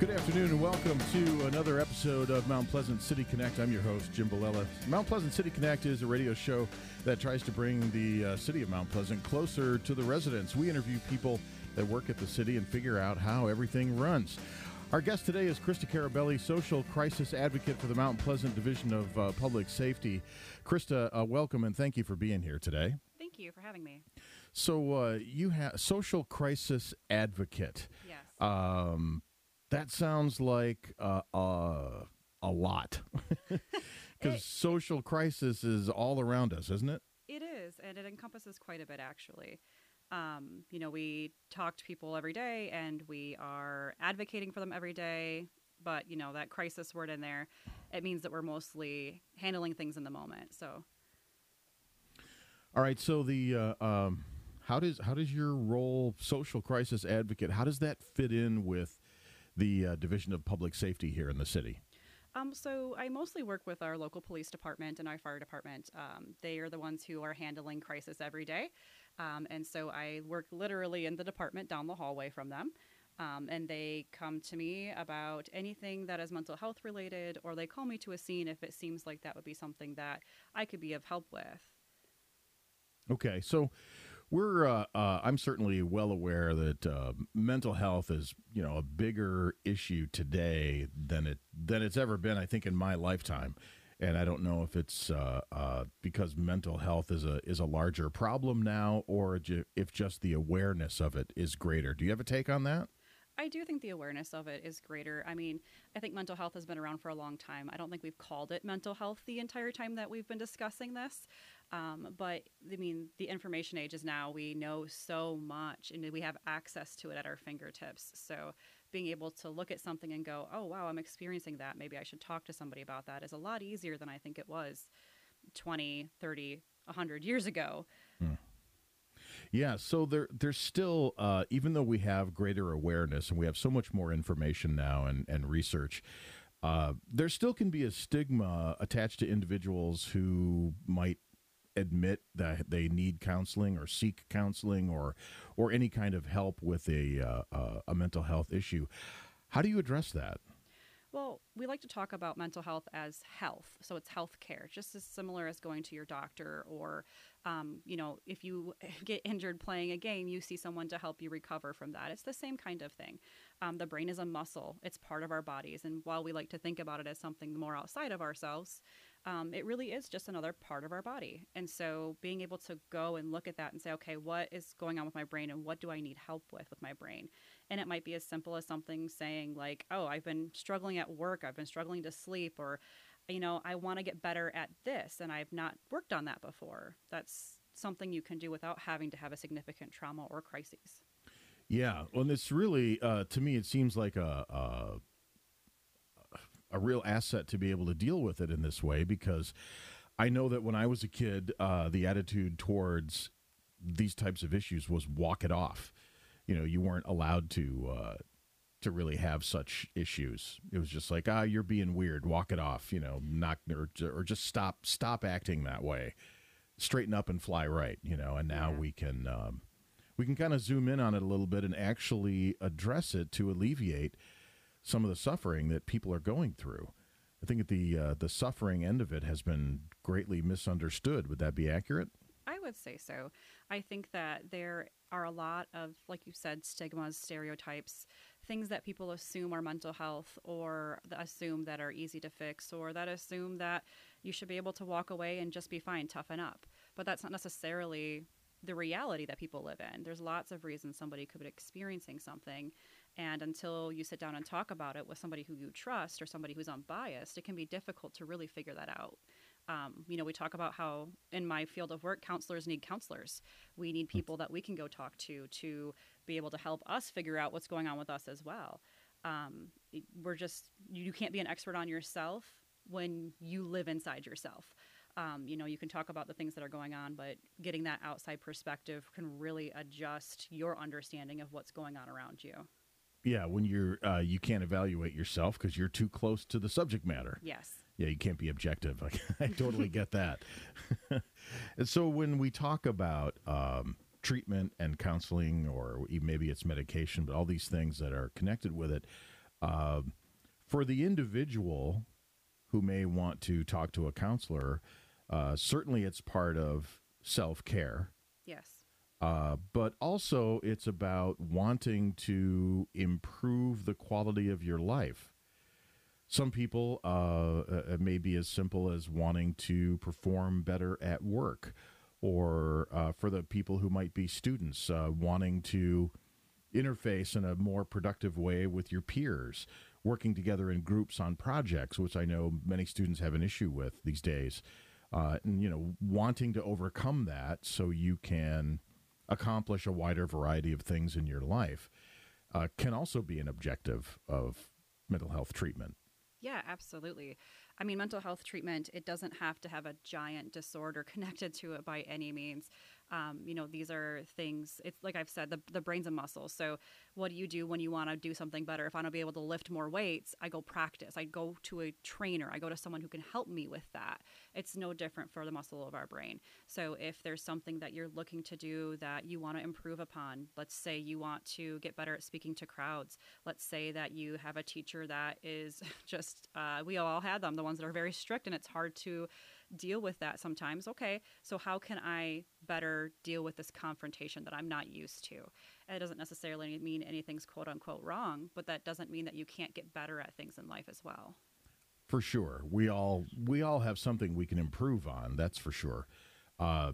Good afternoon and welcome to another episode of Mount Pleasant City Connect. I'm your host, Jim Balella. Mount Pleasant City Connect is a radio show that tries to bring the uh, city of Mount Pleasant closer to the residents. We interview people that work at the city and figure out how everything runs. Our guest today is Krista Carabelli, social crisis advocate for the Mount Pleasant Division of uh, Public Safety. Krista, uh, welcome and thank you for being here today. Thank you for having me. So, uh, you have social crisis advocate. Yes. Um, that sounds like uh, uh, a lot because social crisis is all around us, isn't it? It is, and it encompasses quite a bit actually. Um, you know, we talk to people every day and we are advocating for them every day, but you know, that crisis word in there, it means that we're mostly handling things in the moment. So, All right. So the uh, um, how does how does your role, social crisis advocate, how does that fit in with the uh, Division of Public Safety here in the city? um, so I mostly work with our local police department and our fire department. Um, they are the ones who are handling crisis every day. Um, and so I work literally in the department down the hallway from them. Um, and they come to me about anything that is mental health related, or they call me to a scene if it seems like that would be something that I could be of help with. Okay, so we're uh, uh, I'm certainly well aware that uh, mental health is you know a bigger issue today than it than it's ever been. I think in my lifetime, and I don't know if it's uh, uh, because mental health is a is a larger problem now, or if just the awareness of it is greater. Do you have a take on that? I do think the awareness of it is greater. I mean, I think mental health has been around for a long time. I don't think we've called it mental health the entire time that we've been discussing this. Um, but I mean, the information age is now. We know so much and we have access to it at our fingertips. So being able to look at something and go, oh, wow, I'm experiencing that. Maybe I should talk to somebody about that is a lot easier than I think it was 20, 30, 100 years ago. Yeah, so there there's still uh, even though we have greater awareness and we have so much more information now and, and research, uh, there still can be a stigma attached to individuals who might admit that they need counseling or seek counseling or or any kind of help with a uh, uh, a mental health issue. How do you address that? Well, we like to talk about mental health as health. So it's health care, just as similar as going to your doctor or, um, you know, if you get injured playing a game, you see someone to help you recover from that. It's the same kind of thing. Um, the brain is a muscle, it's part of our bodies. And while we like to think about it as something more outside of ourselves, um, it really is just another part of our body. And so being able to go and look at that and say, okay, what is going on with my brain and what do I need help with with my brain? And it might be as simple as something saying, like, oh, I've been struggling at work, I've been struggling to sleep, or, you know, I want to get better at this and I've not worked on that before. That's something you can do without having to have a significant trauma or crises. Yeah, well, and it's really uh, to me, it seems like a, a a real asset to be able to deal with it in this way because I know that when I was a kid, uh, the attitude towards these types of issues was walk it off. You know, you weren't allowed to uh, to really have such issues. It was just like, ah, you're being weird. Walk it off. You know, knock or, or just stop stop acting that way. Straighten up and fly right. You know, and now Yeah. we can. Um, we can kind of zoom in on it a little bit and actually address it to alleviate some of the suffering that people are going through. I think that the uh, the suffering end of it has been greatly misunderstood. Would that be accurate? I would say so. I think that there are a lot of, like you said, stigmas, stereotypes, things that people assume are mental health or assume that are easy to fix or that assume that you should be able to walk away and just be fine, toughen up. But that's not necessarily the reality that people live in. There's lots of reasons somebody could be experiencing something. And until you sit down and talk about it with somebody who you trust or somebody who's unbiased, it can be difficult to really figure that out. Um, you know, we talk about how in my field of work, counselors need counselors. We need people that we can go talk to to be able to help us figure out what's going on with us as well. Um, we're just, you can't be an expert on yourself when you live inside yourself. Um, you know, you can talk about the things that are going on, but getting that outside perspective can really adjust your understanding of what's going on around you. Yeah, when you're uh, you can't evaluate yourself because you're too close to the subject matter. Yes. Yeah, you can't be objective. I, I totally get that. and so when we talk about um, treatment and counseling, or maybe it's medication, but all these things that are connected with it, Uh, for the individual who may want to talk to a counselor, uh, certainly it's part of self care. Yes. Uh, but also, it's about wanting to improve the quality of your life. Some people uh, uh, may be as simple as wanting to perform better at work, or uh, for the people who might be students, uh, wanting to interface in a more productive way with your peers, working together in groups on projects, which I know many students have an issue with these days. Uh, and, you know, wanting to overcome that so you can accomplish a wider variety of things in your life uh, can also be an objective of mental health treatment. Yeah, absolutely. I mean, mental health treatment, it doesn't have to have a giant disorder connected to it by any means. Um, you know, these are things, it's like I've said, the, the brain's a muscle. So, what do you do when you want to do something better? If I want to be able to lift more weights, I go practice. I go to a trainer. I go to someone who can help me with that. It's no different for the muscle of our brain. So, if there's something that you're looking to do that you want to improve upon, let's say you want to get better at speaking to crowds. Let's say that you have a teacher that is just, uh, we all had them, the ones that are very strict, and it's hard to deal with that sometimes. Okay, so how can I better deal with this confrontation that I'm not used to? And it doesn't necessarily mean anything's quote unquote wrong, but that doesn't mean that you can't get better at things in life as well. For sure, we all we all have something we can improve on. That's for sure. Uh,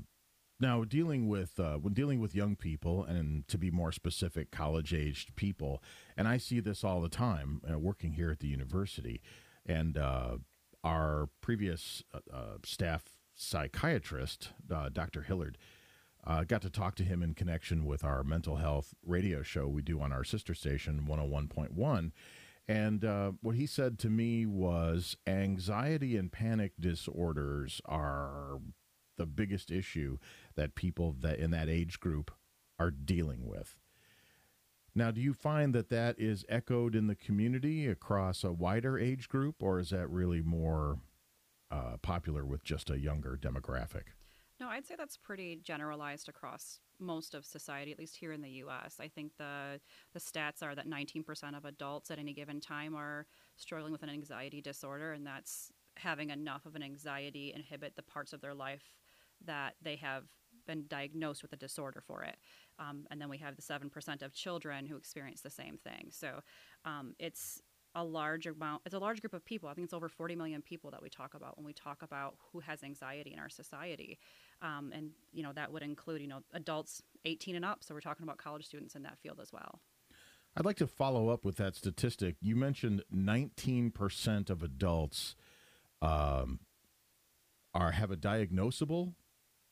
now, dealing with uh, when dealing with young people, and to be more specific, college-aged people, and I see this all the time uh, working here at the university, and uh, our previous uh, uh, staff psychiatrist, uh, Dr. Hillard, uh, got to talk to him in connection with our mental health radio show we do on our sister station, 101.1. And uh, what he said to me was anxiety and panic disorders are the biggest issue that people that in that age group are dealing with. Now, do you find that that is echoed in the community across a wider age group, or is that really more uh, popular with just a younger demographic? No, I'd say that's pretty generalized across most of society, at least here in the U.S. I think the the stats are that 19% of adults at any given time are struggling with an anxiety disorder, and that's having enough of an anxiety inhibit the parts of their life that they have been diagnosed with a disorder for it. Um, and then we have the 7% of children who experience the same thing. So um, it's a large amount, it's a large group of people. I think it's over 40 million people that we talk about when we talk about who has anxiety in our society. Um, and, you know, that would include, you know, adults 18 and up. So we're talking about college students in that field as well. I'd like to follow up with that statistic. You mentioned 19% of adults um, are have a diagnosable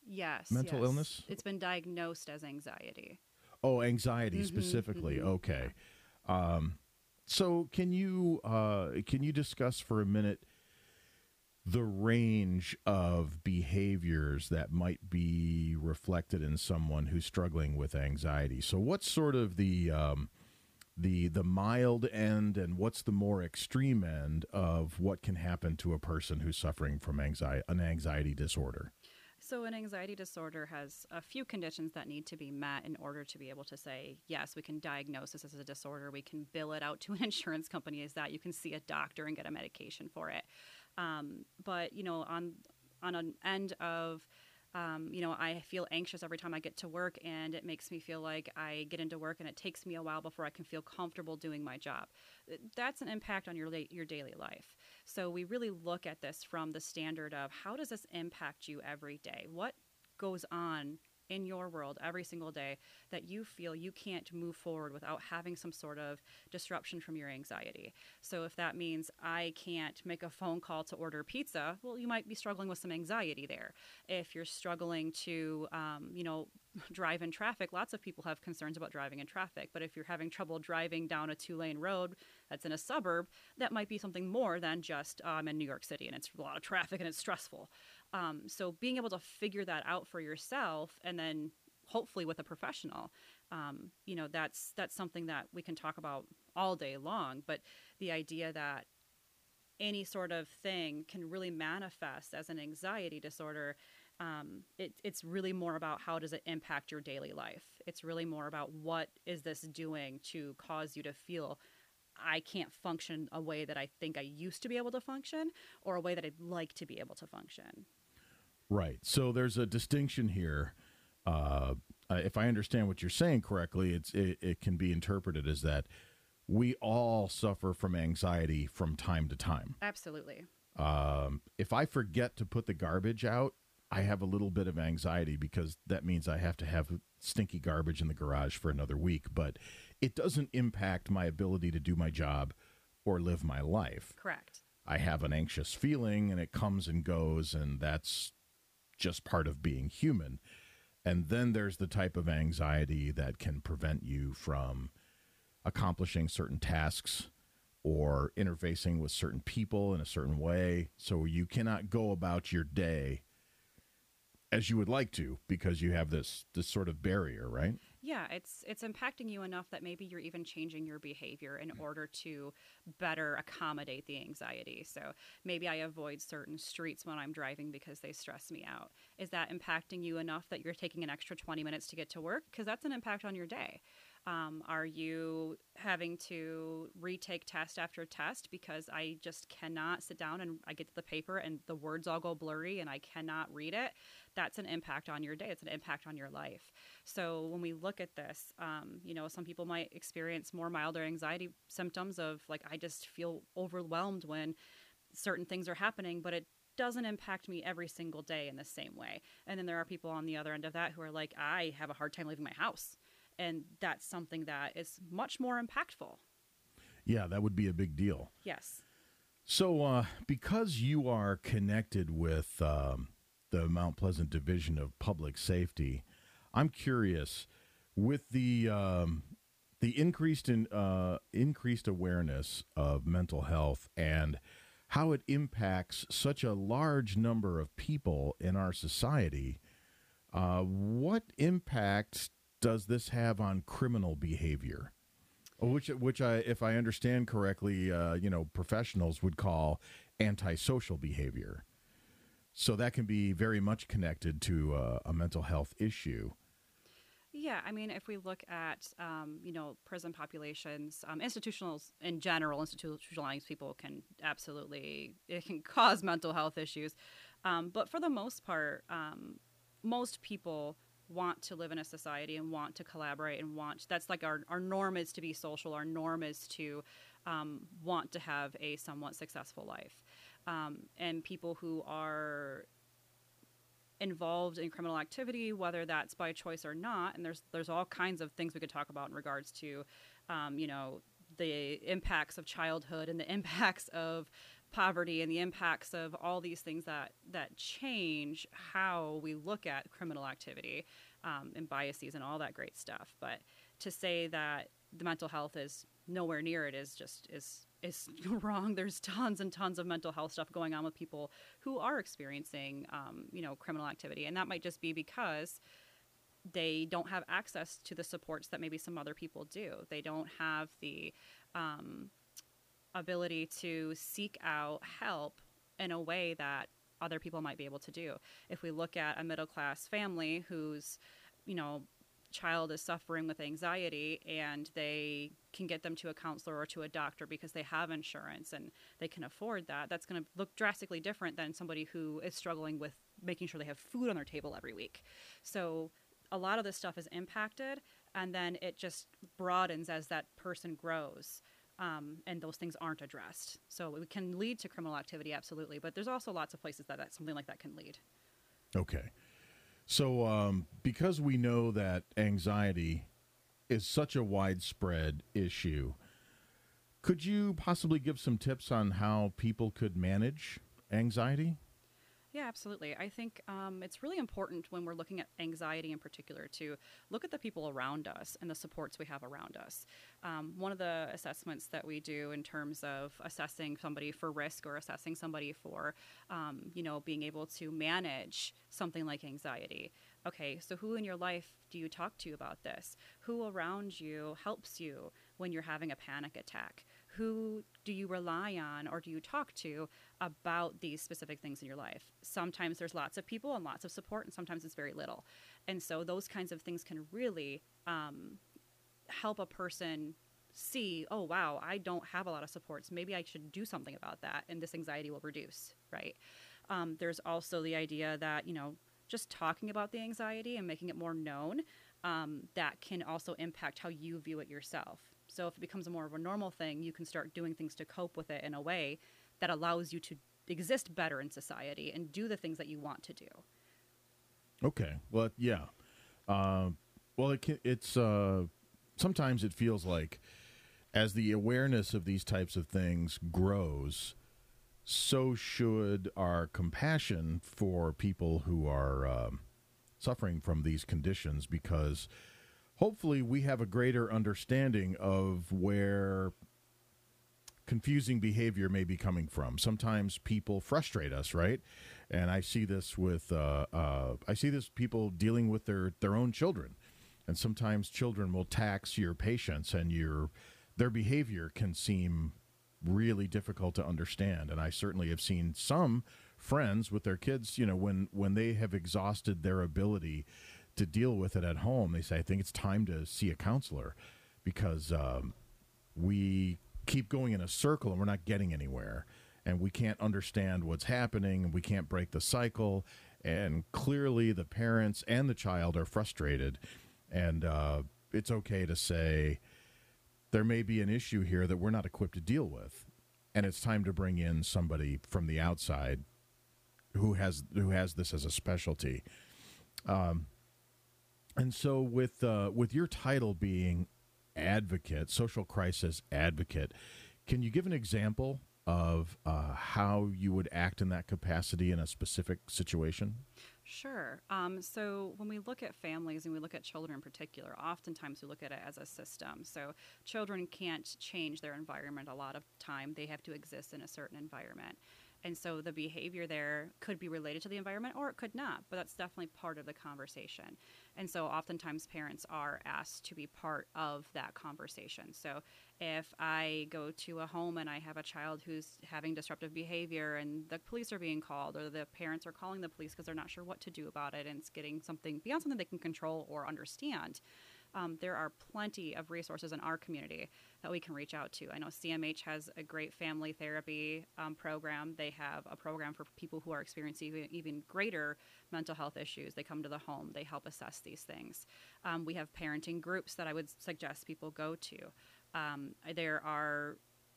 Yes. mental yes. illness? It's been diagnosed as anxiety. Oh, anxiety Mhm, specifically. mhm. Okay. Um, so can you uh, can you discuss for a minute the range of behaviors that might be reflected in someone who's struggling with anxiety? So what's sort of the um, the the mild end and what's the more extreme end of what can happen to a person who's suffering from anxiety an anxiety disorder? So, an anxiety disorder has a few conditions that need to be met in order to be able to say, yes, we can diagnose this as a disorder. We can bill it out to an insurance company as that. You can see a doctor and get a medication for it. Um, but, you know, on on an end of um, you know, I feel anxious every time I get to work, and it makes me feel like I get into work and it takes me a while before I can feel comfortable doing my job. That's an impact on your your daily life. So we really look at this from the standard of how does this impact you every day? What goes on in your world every single day that you feel you can't move forward without having some sort of disruption from your anxiety. So, if that means I can't make a phone call to order pizza, well, you might be struggling with some anxiety there. If you're struggling to, um, you know, drive in traffic, lots of people have concerns about driving in traffic. But if you're having trouble driving down a two lane road that's in a suburb, that might be something more than just I'm in New York City and it's a lot of traffic and it's stressful. Um, so being able to figure that out for yourself and then hopefully with a professional, um, you know, that's that's something that we can talk about all day long. But the idea that any sort of thing can really manifest as an anxiety disorder um, it, it's really more about how does it impact your daily life it's really more about what is this doing to cause you to feel I can't function a way that I think I used to be able to function or a way that I'd like to be able to function. Right. So there's a distinction here. Uh, uh, if I understand what you're saying correctly, it's it, it can be interpreted as that we all suffer from anxiety from time to time. Absolutely. Um, if I forget to put the garbage out, I have a little bit of anxiety because that means I have to have stinky garbage in the garage for another week. But it doesn't impact my ability to do my job or live my life. Correct. I have an anxious feeling and it comes and goes, and that's just part of being human. And then there's the type of anxiety that can prevent you from accomplishing certain tasks or interfacing with certain people in a certain way. So you cannot go about your day as you would like to because you have this this sort of barrier, right? Yeah, it's it's impacting you enough that maybe you're even changing your behavior in order to better accommodate the anxiety. So maybe I avoid certain streets when I'm driving because they stress me out. Is that impacting you enough that you're taking an extra 20 minutes to get to work? Because that's an impact on your day. Um, are you having to retake test after test because I just cannot sit down and I get to the paper and the words all go blurry and I cannot read it? That's an impact on your day. It's an impact on your life. So when we look at this, um, you know, some people might experience more milder anxiety symptoms of like, I just feel overwhelmed when certain things are happening, but it doesn't impact me every single day in the same way. And then there are people on the other end of that who are like, I have a hard time leaving my house and that's something that is much more impactful. Yeah, that would be a big deal. Yes. So, uh, because you are connected with um, the Mount Pleasant Division of Public Safety, I'm curious with the um, the increased in uh, increased awareness of mental health and how it impacts such a large number of people in our society. Uh, what impact does this have on criminal behavior? Which, which I, if I understand correctly, uh, you know, professionals would call antisocial behavior. So that can be very much connected to uh, a mental health issue. Yeah, I mean, if we look at um, you know prison populations, um, institutionals in general, institutionalized people can absolutely it can cause mental health issues, um, but for the most part, um, most people want to live in a society and want to collaborate and want that's like our, our norm is to be social. Our norm is to um, want to have a somewhat successful life. Um, and people who are involved in criminal activity whether that's by choice or not and there's there's all kinds of things we could talk about in regards to um, you know the impacts of childhood and the impacts of poverty and the impacts of all these things that that change how we look at criminal activity um, and biases and all that great stuff. But to say that the mental health is nowhere near it is just is is wrong. There's tons and tons of mental health stuff going on with people who are experiencing um, you know criminal activity, and that might just be because they don't have access to the supports that maybe some other people do. They don't have the um, ability to seek out help in a way that other people might be able to do. If we look at a middle class family whose, you know, child is suffering with anxiety and they can get them to a counselor or to a doctor because they have insurance and they can afford that, that's going to look drastically different than somebody who is struggling with making sure they have food on their table every week. So a lot of this stuff is impacted and then it just broadens as that person grows um, and those things aren't addressed. So it can lead to criminal activity, absolutely. But there's also lots of places that, that something like that can lead. Okay. So um, because we know that anxiety is such a widespread issue, could you possibly give some tips on how people could manage anxiety? Yeah, absolutely. I think um, it's really important when we're looking at anxiety in particular to look at the people around us and the supports we have around us. Um, one of the assessments that we do in terms of assessing somebody for risk or assessing somebody for, um, you know, being able to manage something like anxiety. Okay, so who in your life do you talk to about this? Who around you helps you when you're having a panic attack? who do you rely on or do you talk to about these specific things in your life? Sometimes there's lots of people and lots of support, and sometimes it's very little. And so those kinds of things can really um, help a person see, oh, wow, I don't have a lot of supports. Maybe I should do something about that, and this anxiety will reduce, right? Um, there's also the idea that, you know, just talking about the anxiety and making it more known, um, that can also impact how you view it yourself. So if it becomes a more of a normal thing, you can start doing things to cope with it in a way that allows you to exist better in society and do the things that you want to do. Okay. Well, yeah. Uh, well, it can, it's uh, sometimes it feels like as the awareness of these types of things grows, so should our compassion for people who are um, suffering from these conditions because hopefully we have a greater understanding of where confusing behavior may be coming from. Sometimes people frustrate us, right? And I see this with uh, uh, I see this people dealing with their their own children, and sometimes children will tax your patience, and your their behavior can seem really difficult to understand. And I certainly have seen some friends with their kids, you know, when when they have exhausted their ability to deal with it at home, they say, "I think it's time to see a counselor," because um, we keep going in a circle and we're not getting anywhere, and we can't understand what's happening, and we can't break the cycle. And clearly, the parents and the child are frustrated, and uh, it's okay to say there may be an issue here that we're not equipped to deal with, and it's time to bring in somebody from the outside who has who has this as a specialty. Um, and so with uh, with your title being advocate, social crisis advocate, can you give an example of uh, how you would act in that capacity in a specific situation? Sure. Um, so when we look at families and we look at children in particular, oftentimes we look at it as a system. So children can't change their environment a lot of time; they have to exist in a certain environment. And so the behavior there could be related to the environment or it could not, but that's definitely part of the conversation. And so oftentimes parents are asked to be part of that conversation. So if I go to a home and I have a child who's having disruptive behavior and the police are being called or the parents are calling the police because they're not sure what to do about it and it's getting something beyond something they can control or understand, um, there are plenty of resources in our community that we can reach out to. I know CMH has a great family therapy um, program. They have a program for people who are experiencing even greater mental health issues. They come to the home, they help assess these things. Um, we have parenting groups that I would suggest people go to. Um, there are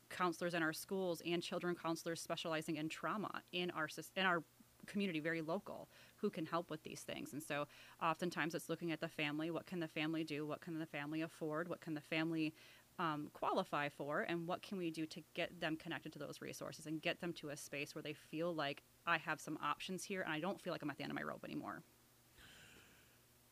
counselors in our schools and children counselors specializing in trauma in our in our community very local who can help with these things. And so oftentimes it's looking at the family. What can the family do? What can the family afford? What can the family um, qualify for? And what can we do to get them connected to those resources and get them to a space where they feel like I have some options here and I don't feel like I'm at the end of my rope anymore?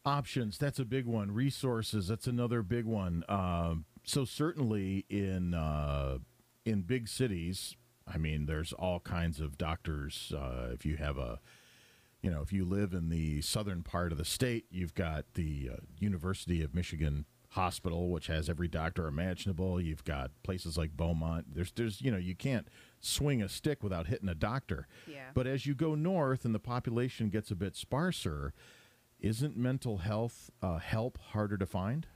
Options, that's a big one. Resources, that's another big one. Um, so certainly in uh, in big cities, I mean, there's all kinds of doctors. Uh, if you have a you know, if you live in the southern part of the state, you've got the uh, University of Michigan Hospital, which has every doctor imaginable. You've got places like Beaumont. There's, there's, you know, you can't swing a stick without hitting a doctor. Yeah. But as you go north and the population gets a bit sparser, isn't mental health uh, help harder to find?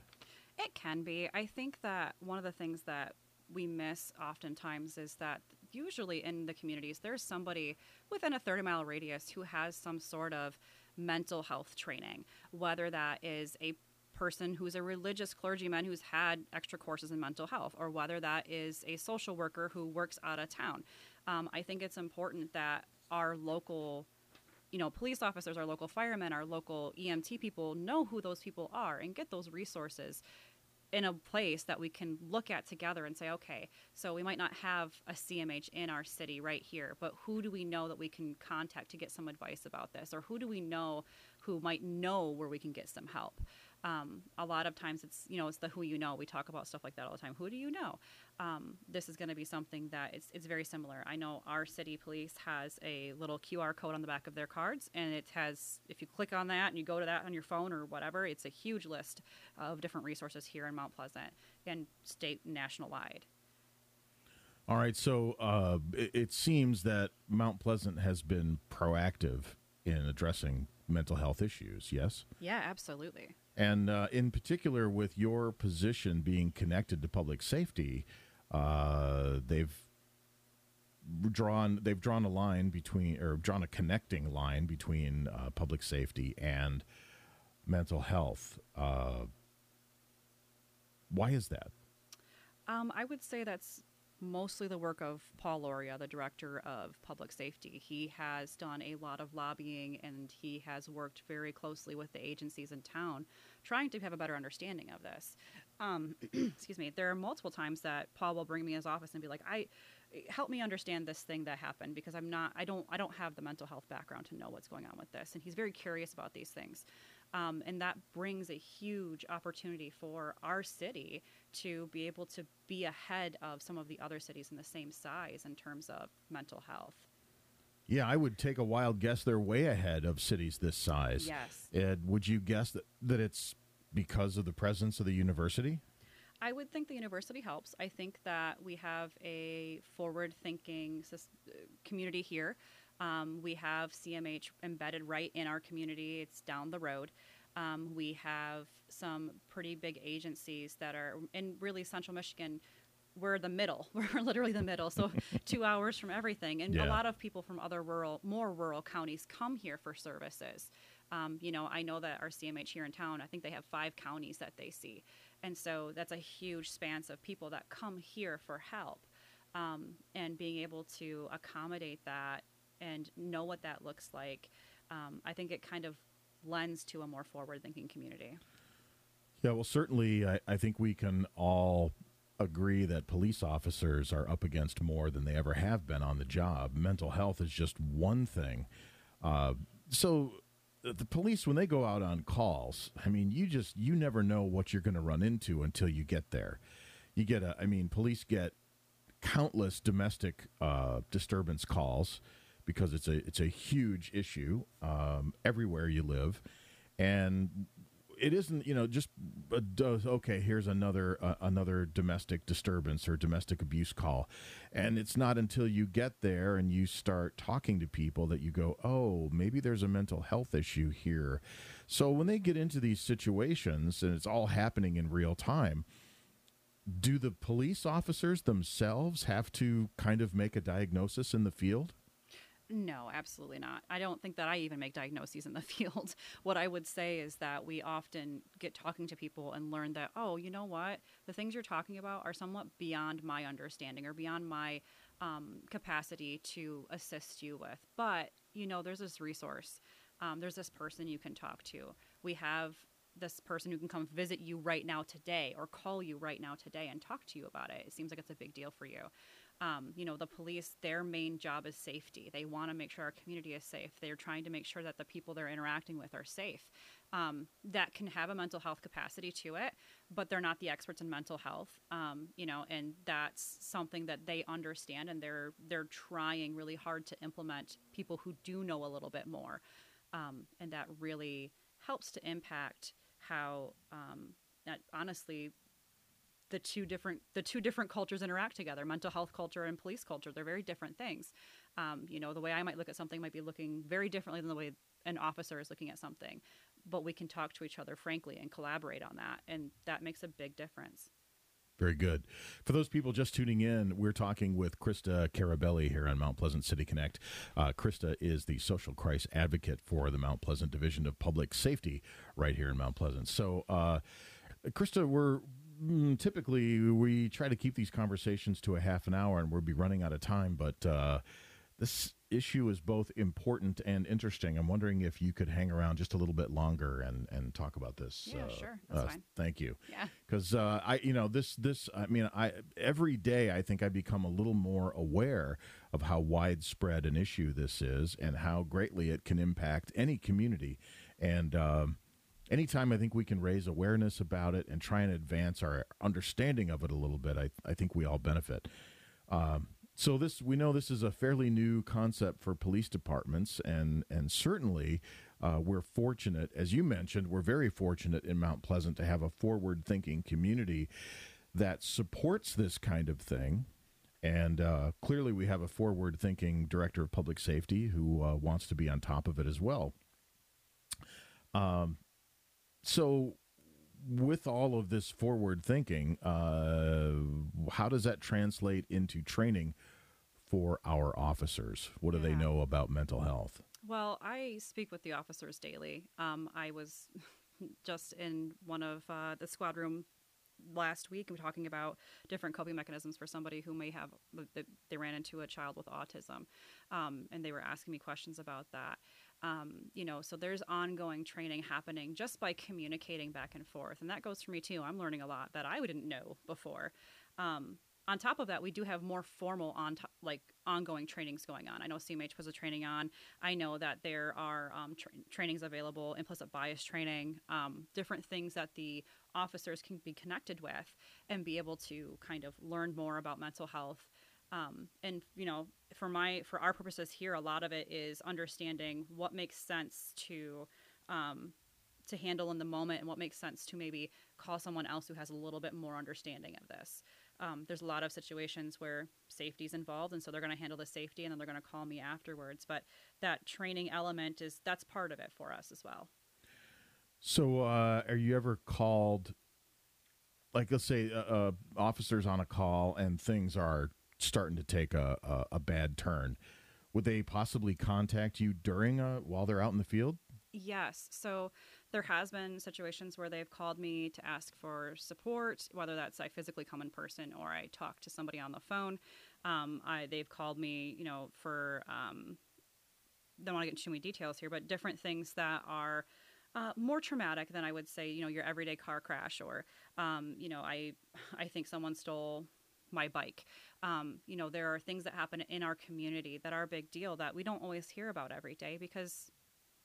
It can be. I think that one of the things that we miss oftentimes is that usually in the communities, there's somebody within a 30 mile radius who has some sort of mental health training, whether that is a person who's a religious clergyman who's had extra courses in mental health, or whether that is a social worker who works out of town. Um, I think it's important that our local you know, police officers, our local firemen, our local EMT people know who those people are and get those resources in a place that we can look at together and say, okay, so we might not have a CMH in our city right here, but who do we know that we can contact to get some advice about this? Or who do we know who might know where we can get some help? Um, a lot of times it's you know it's the who you know we talk about stuff like that all the time who do you know um, this is going to be something that it's, it's very similar. I know our city police has a little qr code on the back of their cards and it has if you click on that and you go to that on your phone or whatever it's a huge list of different resources here in mount pleasant and state national wide all right so uh, it, it seems that mount pleasant has been proactive in addressing mental health issues yes? Yeah absolutely. And uh, in particular, with your position being connected to public safety, uh, they've drawn they've drawn a line between or drawn a connecting line between uh, public safety and mental health. Uh, why is that? Um, I would say that's mostly the work of Paul Lauria, the director of public safety. He has done a lot of lobbying and he has worked very closely with the agencies in town trying to have a better understanding of this. Um, excuse me. There are multiple times that Paul will bring me in his office and be like, I help me understand this thing that happened because I'm not I don't I don't have the mental health background to know what's going on with this and he's very curious about these things. Um, and that brings a huge opportunity for our city to be able to be ahead of some of the other cities in the same size in terms of mental health. Yeah, I would take a wild guess they're way ahead of cities this size. Yes. Ed, would you guess that, that it's because of the presence of the university? I would think the university helps. I think that we have a forward thinking community here. Um, we have CMH embedded right in our community, it's down the road. Um, we have some pretty big agencies that are in really central Michigan. We're the middle. We're literally the middle. So two hours from everything, and Yeah. a lot of people from other rural, more rural counties come here for services. Um, you know, I know that our CMH here in town, I think they have five counties that they see, and so that's a huge span of people that come here for help. Um, and being able to accommodate that and know what that looks like, um, I think it kind of lends to a more forward-thinking community. Yeah, well, certainly, I, I think we can all agree that police officers are up against more than they ever have been on the job. Mental health is just one thing. Uh, so, the police, when they go out on calls, I mean, you just you never know what you're going to run into until you get there. You get a, I mean, police get countless domestic uh, disturbance calls because it's a it's a huge issue um, everywhere you live, and it isn't you know just do- okay here's another uh, another domestic disturbance or domestic abuse call. And it's not until you get there and you start talking to people that you go oh maybe there's a mental health issue here. So when they get into these situations and it's all happening in real time do the police officers themselves have to kind of make a diagnosis in the field No, absolutely not. I don't think that I even make diagnoses in the field. What I would say is that we often get talking to people and learn that, oh, you know what? The things you're talking about are somewhat beyond my understanding or beyond my um, capacity to assist you with. But, you know, there's this resource, um, there's this person you can talk to. We have this person who can come visit you right now today or call you right now today and talk to you about it. It seems like it's a big deal for you um, you know, the police, their main job is safety. They want to make sure our community is safe. They're trying to make sure that the people they're interacting with are safe. Um, that can have a mental health capacity to it, but they're not the experts in mental health. Um, you know, and that's something that they understand, and they're they're trying really hard to implement people who do know a little bit more, um, and that really helps to impact how, um, honestly, the two different the two different cultures interact together mental health culture and police culture they're very different things um, you know the way i might look at something might be looking very differently than the way an officer is looking at something but we can talk to each other frankly and collaborate on that and that makes a big difference Very good. For those people just tuning in, we're talking with Krista Carabelli here on Mount Pleasant City Connect. Uh, Krista is the social crisis advocate for the Mount Pleasant Division of Public Safety right here in Mount Pleasant. So, uh, Krista, we're typically we try to keep these conversations to a half an hour, and we'll be running out of time. But uh, this issue is both important and interesting. I'm wondering if you could hang around just a little bit longer and and talk about this. Yeah, uh, sure. That's uh, fine. Thank you yeah because uh, I, you know, this, this, I mean, I every day I think I become a little more aware of how widespread an issue this is and how greatly it can impact any community. And um, anytime I think we can raise awareness about it and try and advance our understanding of it a little bit, I, I think we all benefit. Um, so this we know this is a fairly new concept for police departments, and and certainly uh, we're fortunate, as you mentioned, we're very fortunate in Mount Pleasant to have a forward-thinking community that supports this kind of thing. And uh, clearly, we have a forward-thinking director of public safety who uh, wants to be on top of it as well. Um, so with all of this forward thinking, uh, how does that translate into training for our officers? What do they know about mental health? Well, I speak with the officers daily. Um, I was just in one of uh, the squad room last week and talking about different coping mechanisms for somebody who may have they ran into a child with autism, um, and they were asking me questions about that. Um, you know, so there's ongoing training happening just by communicating back and forth, and that goes for me too. I'm learning a lot that I didn't know before. Um, on top of that, we do have more formal on to- like ongoing trainings going on. I know CMH puts a training on. I know that there are um, tra- trainings available, implicit bias training, um, different things that the officers can be connected with and be able to kind of learn more about mental health. Um, and you know, for my for our purposes here, a lot of it is understanding what makes sense to um, to handle in the moment and what makes sense to maybe call someone else who has a little bit more understanding of this. Um, there's a lot of situations where safety is involved, and so they're going to handle the safety, and then they're going to call me afterwards. But that training element is that's part of it for us as well. So, uh, are you ever called? Like, let's say, uh, uh, officers on a call and things are starting to take a, a, a bad turn. Would they possibly contact you during a while they're out in the field? Yes. So there has been situations where they've called me to ask for support, whether that's I physically come in person or I talk to somebody on the phone. Um, I, they've called me, you know, for um, don't want to get into too many details here, but different things that are uh, more traumatic than I would say, you know, your everyday car crash or, um, you know, I I think someone stole my bike. Um, you know, there are things that happen in our community that are a big deal that we don't always hear about every day because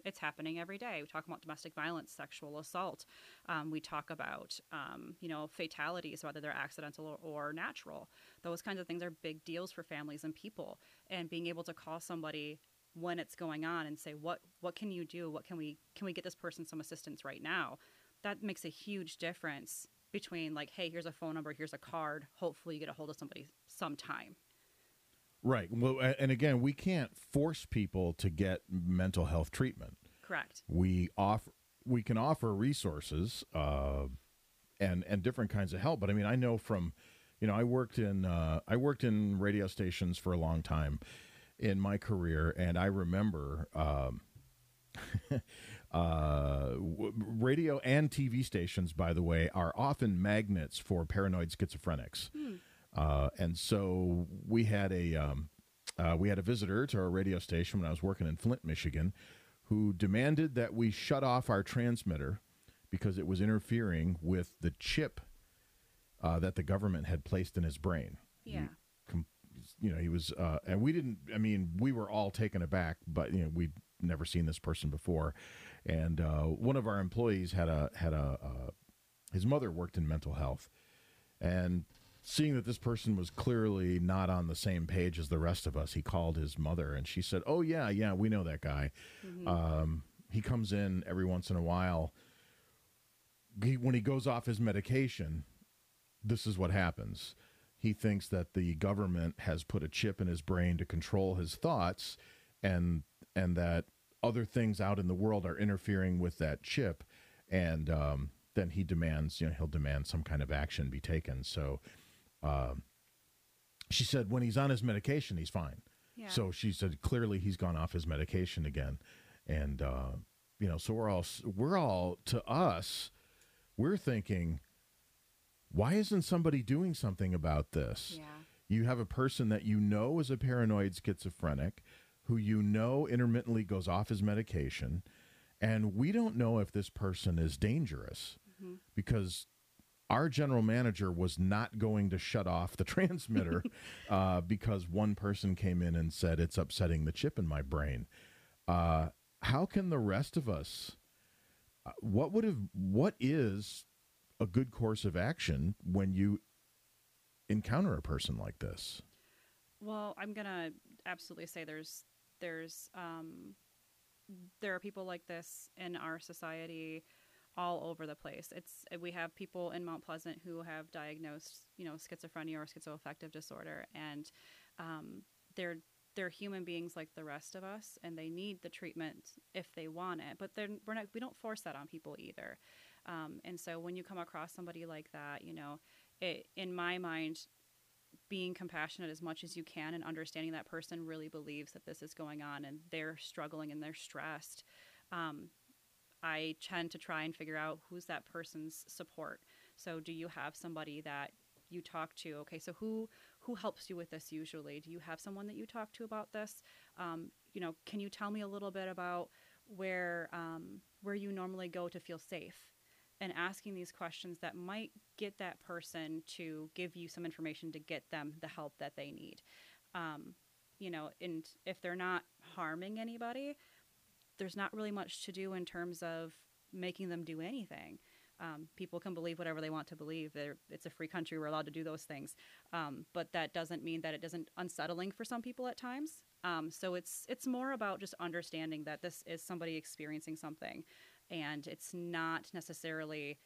it's happening every day. We talk about domestic violence, sexual assault. Um, we talk about, um, you know, fatalities, whether they're accidental or, or natural. Those kinds of things are big deals for families and people. And being able to call somebody when it's going on and say, what what can you do? What can we can we get this person some assistance right now? That makes a huge difference between like, hey, here's a phone number, here's a card. Hopefully, you get a hold of somebody sometime. Right. Well, and again, we can't force people to get mental health treatment. Correct. We offer we can offer resources uh, and and different kinds of help. But I mean, I know from you know, I worked in uh, I worked in radio stations for a long time in my career, and I remember. Um, uh, w- radio and TV stations, by the way, are often magnets for paranoid schizophrenics. Uh, and so we had a um, uh, we had a visitor to our radio station when I was working in Flint, Michigan, who demanded that we shut off our transmitter because it was interfering with the chip uh, that the government had placed in his brain. Yeah. Com- you know, he was, uh, and we didn't. I mean, we were all taken aback, but you know, we'd never seen this person before, and uh, one of our employees had a had a uh, his mother worked in mental health, and seeing that this person was clearly not on the same page as the rest of us, he called his mother, and she said, "Oh yeah, yeah, we know that guy. Um, he comes in every once in a while. He, when he goes off his medication, this is what happens." he thinks that the government has put a chip in his brain to control his thoughts and and that other things out in the world are interfering with that chip and um, then he demands you know he'll demand some kind of action be taken so um, she said when he's on his medication he's fine Yeah. so she said clearly he's gone off his medication again and uh, you know so we're all we're all to us we're thinking why isn't somebody doing something about this Yeah. you have a person that you know is a paranoid schizophrenic who you know intermittently goes off his medication and we don't know if this person is dangerous Mm-hmm. because our general manager was not going to shut off the transmitter uh, because one person came in and said it's upsetting the chip in my brain. Uh, how can the rest of us uh, what would have what is a good course of action when you encounter a person like this? Well, I'm gonna absolutely say there's there's um, there are people like this in our society all over the place. It's we have people in Mount Pleasant who have diagnosed you know schizophrenia or schizoaffective disorder, and um, they're they're human beings like the rest of us, and they need the treatment if they want it. But they're we're not we don't force that on people either. Um, and so when you come across somebody like that, you know, it, in my mind, being compassionate as much as you can and understanding that person really believes that this is going on and they're struggling and they're stressed. Um, I tend to try and figure out who's that person's support. So, do you have somebody that you talk to? Okay, so who who helps you with this usually? Do you have someone that you talk to about this? Um, you know, can you tell me a little bit about where um, where you normally go to feel safe? And asking these questions that might get that person to give you some information to get them the help that they need. Um, you know, and if they're not harming anybody, there's not really much to do in terms of making them do anything. Um, people can believe whatever they want to believe. They're, it's a free country. We're allowed to do those things. Um, but that doesn't mean that it isn't unsettling for some people at times. Um, so it's it's more about just understanding that this is somebody experiencing something, and it's not necessarily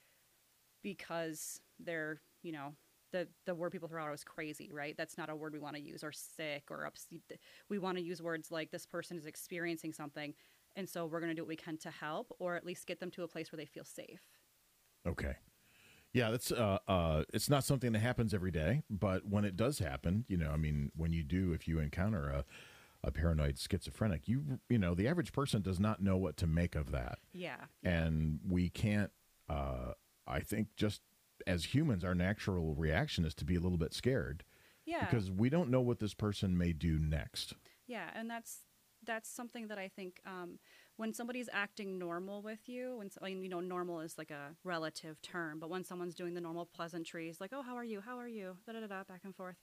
because they're you know the the word people throw out is crazy, right? That's not a word we want to use, or sick, or upset. We want to use words like this person is experiencing something, and so we're going to do what we can to help, or at least get them to a place where they feel safe. Okay. Yeah, that's uh, uh, it's not something that happens every day, but when it does happen, you know, I mean, when you do, if you encounter a, a paranoid schizophrenic, you you know, the average person does not know what to make of that, Yeah. and we can't. Uh, I think just as humans, our natural reaction is to be a little bit scared Yeah. because we don't know what this person may do next. Yeah, and that's that's something that I think um, when somebody's acting normal with you, when so- you know, normal is like a relative term, but when someone's doing the normal pleasantries, like, "Oh, how are you? How are you?" da da da da, back and forth,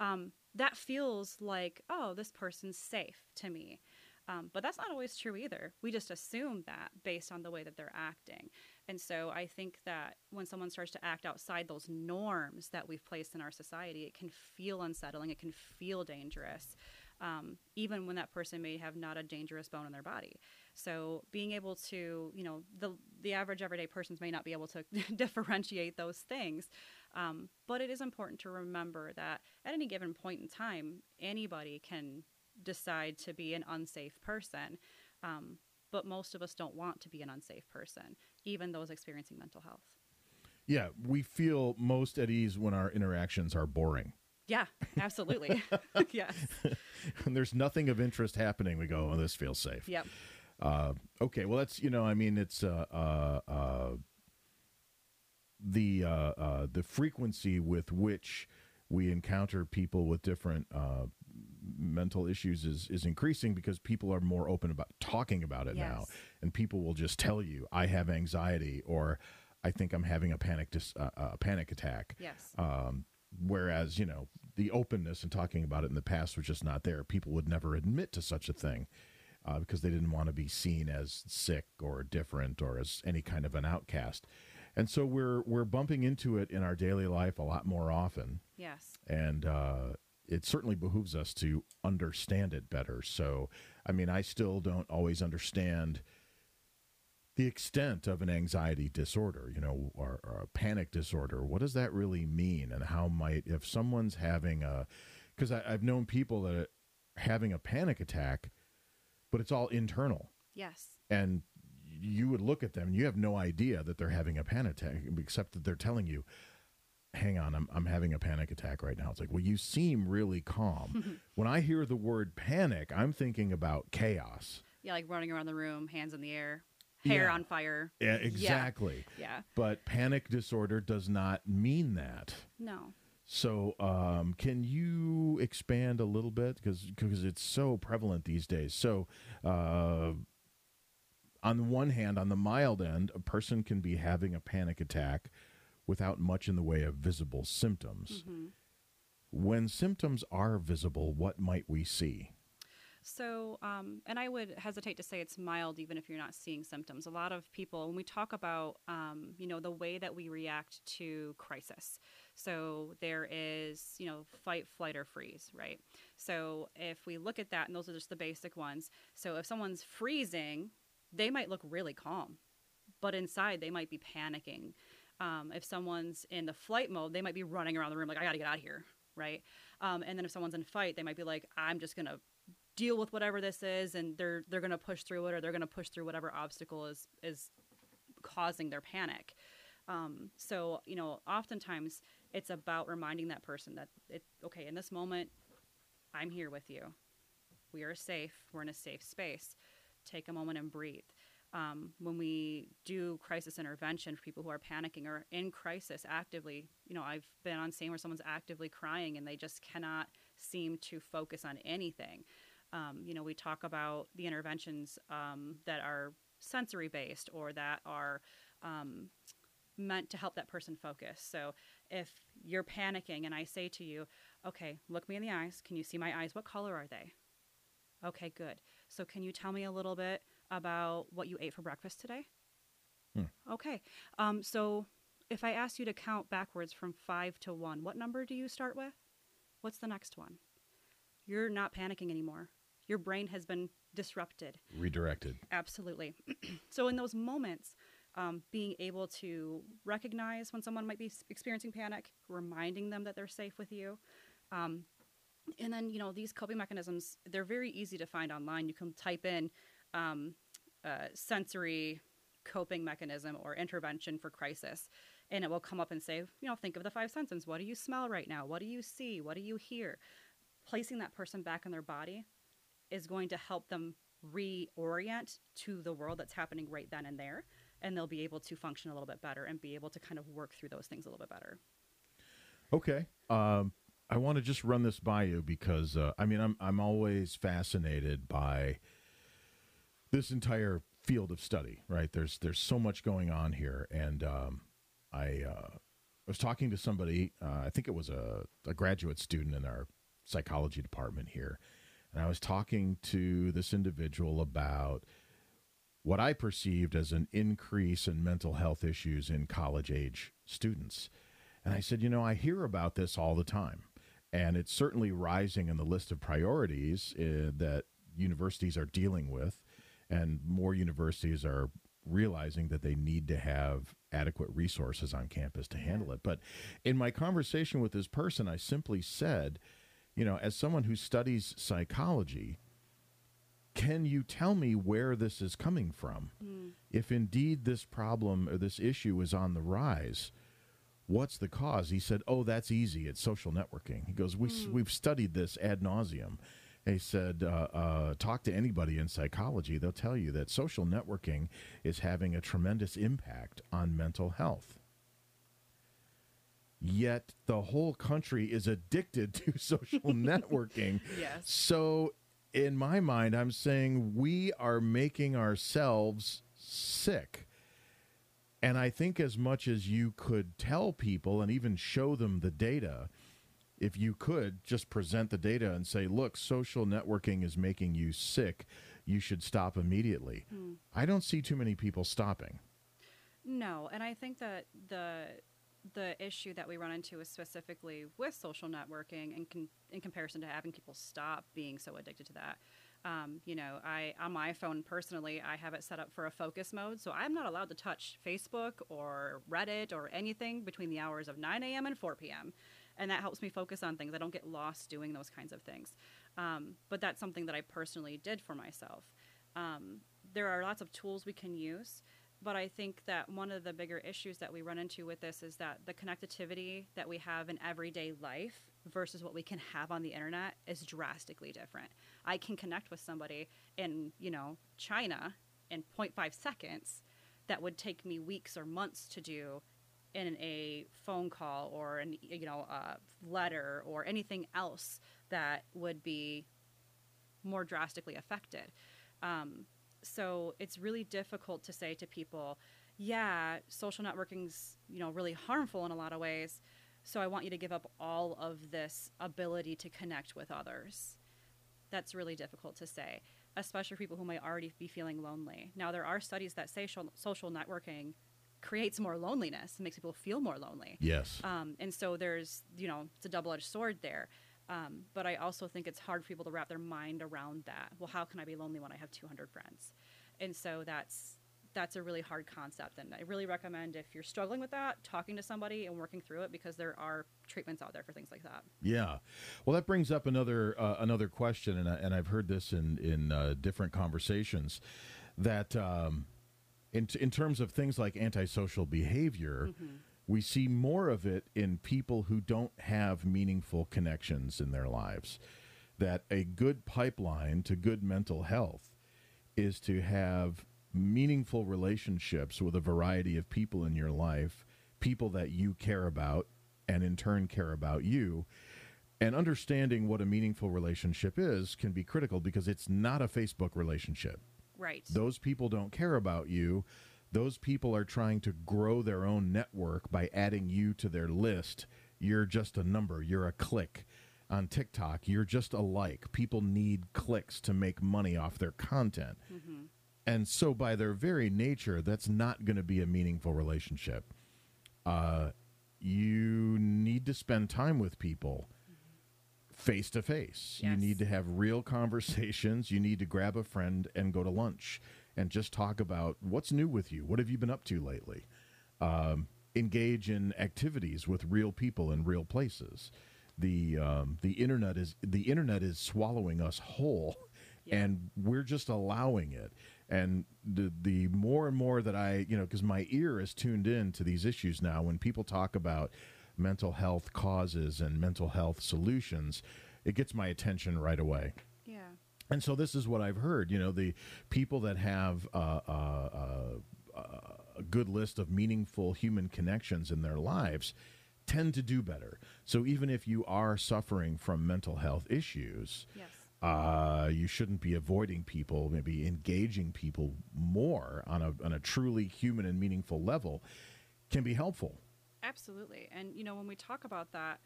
um, that feels like, "Oh, this person's safe to me." Um, but that's not always true either. We just assume that based on the way that they're acting. And so I think that when someone starts to act outside those norms that we've placed in our society, it can feel unsettling, it can feel dangerous, um, even when that person may have not a dangerous bone in their body. So being able to, you know, the the average everyday persons may not be able to differentiate those things, um, but it is important to remember that at any given point in time, anybody can decide to be an unsafe person. Um, but most of us don't want to be an unsafe person, even those experiencing mental health. Yeah, we feel most at ease when our interactions are boring. Yeah, absolutely. yes. when there's nothing of interest happening, we go, "Oh, this feels safe." Yep. Uh, okay, well, that's you know, I mean, it's uh, uh, uh, the uh, uh, the frequency with which we encounter people with different uh, mental issues is is increasing because people are more open about talking about it now, and people will just tell you, "I have anxiety," or "I think I'm having a panic dis- uh, a panic attack." Yes. Um, whereas, you know, the openness and talking about it in the past was just not there. People would never admit to such a thing uh, because they didn't want to be seen as sick or different or as any kind of an outcast. And so we're we're bumping into it in our daily life a lot more often, yes. and uh, it certainly behooves us to understand it better. So, I mean, I still don't always understand the extent of an anxiety disorder, you know, or, or a panic disorder. What does that really mean? And how might, if someone's having a, because I've known people that are having a panic attack, but it's all internal. Yes. And you would look at them and you have no idea that they're having a panic attack, except that they're telling you, hang on, I'm, I'm having a panic attack right now. It's like, well, you seem really calm. when I hear the word panic, I'm thinking about chaos. Yeah, like running around the room, hands in the air, hair Yeah. on fire. Yeah, exactly. Yeah. But panic disorder does not mean that. No. So, um, can you expand a little bit because because it's so prevalent these days? So, uh, on the one hand, on the mild end, a person can be having a panic attack without much in the way of visible symptoms. hmm When symptoms are visible, what might we see? So, um, and I would hesitate to say it's mild even if you're not seeing symptoms. A lot of people, when we talk about, um, you know, the way that we react to crisis, so there is, you know, fight, flight, or freeze, right? So if we look at that, and those are just the basic ones. So if someone's freezing, they might look really calm, but inside they might be panicking. Um, if someone's in the flight mode, they might be running around the room like, I got to get out of here, right? Um, and then if someone's in fight, they might be like, I'm just to deal with whatever this is and they're they're going to push through it or they're going to push through whatever obstacle is is causing their panic. Um, so, you know, oftentimes it's about reminding that person that it okay, in this moment, I'm here with you. We are safe. We're in a safe space. Take a moment and breathe. Um, when we do crisis intervention for people who are panicking or in crisis actively, you know, I've been on scene where someone's actively crying and they just cannot seem to focus on anything. Um, you know, we talk about the interventions um, that are sensory based or that are um, meant to help that person focus. So if you're panicking and I say to you, okay, look me in the eyes. Can you see my eyes? What color are they? Okay, good. So can you tell me a little bit about what you ate for breakfast today? Hmm. Okay. Um, so if I ask you to count backwards from five to one, what number do you start with? What's the next one? You're not panicking anymore. Your brain has been disrupted. Redirected. Absolutely. so in those moments, um, being able to recognize when someone might be experiencing panic, reminding them that they're safe with you. Um, and then, you know, these coping mechanisms, they're very easy to find online. You can type in um, uh, sensory coping mechanism or intervention for crisis, and it will come up and say, you know, think of the five senses. What do you smell right now? What do you see? What do you hear? Placing that person back in their body is going to help them reorient to the world that's happening right then and there and they'll be able to function a little bit better and be able to kind of work through those things a little bit better Okay. Um, I want to just run this by you because uh, I mean I'm I'm always fascinated by this entire field of study. Right? There's there's so much going on here, and um, I uh, was talking to somebody. Uh, I think it was a, a graduate student in our psychology department here, and I was talking to this individual about what I perceived as an increase in mental health issues in college age students. And I said, you know, I hear about this all the time. And it's certainly rising in the list of priorities uh, that universities are dealing with. And more universities are realizing that they need to have adequate resources on campus to handle it. But in my conversation with this person, I simply said, you know, as someone who studies psychology, can you tell me where this is coming from? Mm. If indeed this problem or this issue is on the rise, what's the cause? He said, "Oh, that's easy. It's social networking." He goes, we, mm. "We've studied this ad nauseum." He said, uh, uh, "Talk to anybody in psychology; they'll tell you that social networking is having a tremendous impact on mental health." Yet the whole country is addicted to social networking. yes. So in my mind, I'm saying we are making ourselves sick. And I think as much as you could tell people and even show them the data, if you could just present the data and say, look, social networking is making you sick, you should stop immediately. Hmm. I don't see too many people stopping. No, and I think that the the issue that we run into is specifically with social networking and con- in comparison to having people stop being so addicted to that. Um, you know, I on my phone personally, I have it set up for a focus mode, so I'm not allowed to touch Facebook or Reddit or anything between the hours of 9 a.m. and 4 p.m. And that helps me focus on things. I don't get lost doing those kinds of things. Um, but that's something that I personally did for myself. Um, there are lots of tools we can use but I think that one of the bigger issues that we run into with this is that the connectivity that we have in everyday life versus what we can have on the internet is drastically different. I can connect with somebody in, you know, China in 0.5 seconds that would take me weeks or months to do in a phone call or an you know a letter or anything else that would be more drastically affected. Um, so it's really difficult to say to people, yeah, social networking's, you know, really harmful in a lot of ways. So I want you to give up all of this ability to connect with others. That's really difficult to say, especially for people who might already be feeling lonely. Now, there are studies that say social networking creates more loneliness, makes people feel more lonely. Yes. Um, and so there's, you know, it's a double edged sword there. Um, but I also think it's hard for people to wrap their mind around that. Well, how can I be lonely when I have 200 friends? And so that's that's a really hard concept. And I really recommend if you're struggling with that, talking to somebody and working through it because there are treatments out there for things like that. Yeah, well, that brings up another uh, another question, and I, and I've heard this in in uh, different conversations that. Um, in, in terms of things like antisocial behavior, we see more of it in people who don't have meaningful connections in their lives. That a good pipeline to good mental health is to have meaningful relationships with a variety of people in your life, people that you care about and in turn care about you. And understanding what a meaningful relationship is can be critical because it's not a Facebook relationship. Right. Those people don't care about you. Those people are trying to grow their own network by adding you to their list. You're just a number, you're a click. On TikTok, you're just a like. People need clicks to make money off their content. And so, by their very nature, that's not going to be a meaningful relationship. Uh, you need to spend time with people face to face. You need to have real conversations. You need to grab a friend and go to lunch and just talk about what's new with you. What have you been up to lately? Um, engage in activities with real people in real places. The um, the internet is the internet is swallowing us whole, Yeah. and we're just allowing it. And the the more and more that I you know because my ear is tuned in to these issues now when people talk about mental health causes and mental health solutions, it gets my attention right away. And so this is what I've heard. You know, the people that have uh, uh, uh, a good list of meaningful human connections in their lives tend to do better. So even if you are suffering from mental health issues, Yes. uh, you shouldn't be avoiding people, maybe engaging people more on a, on a truly human and meaningful level can be helpful. Absolutely. And, you know, when we talk about that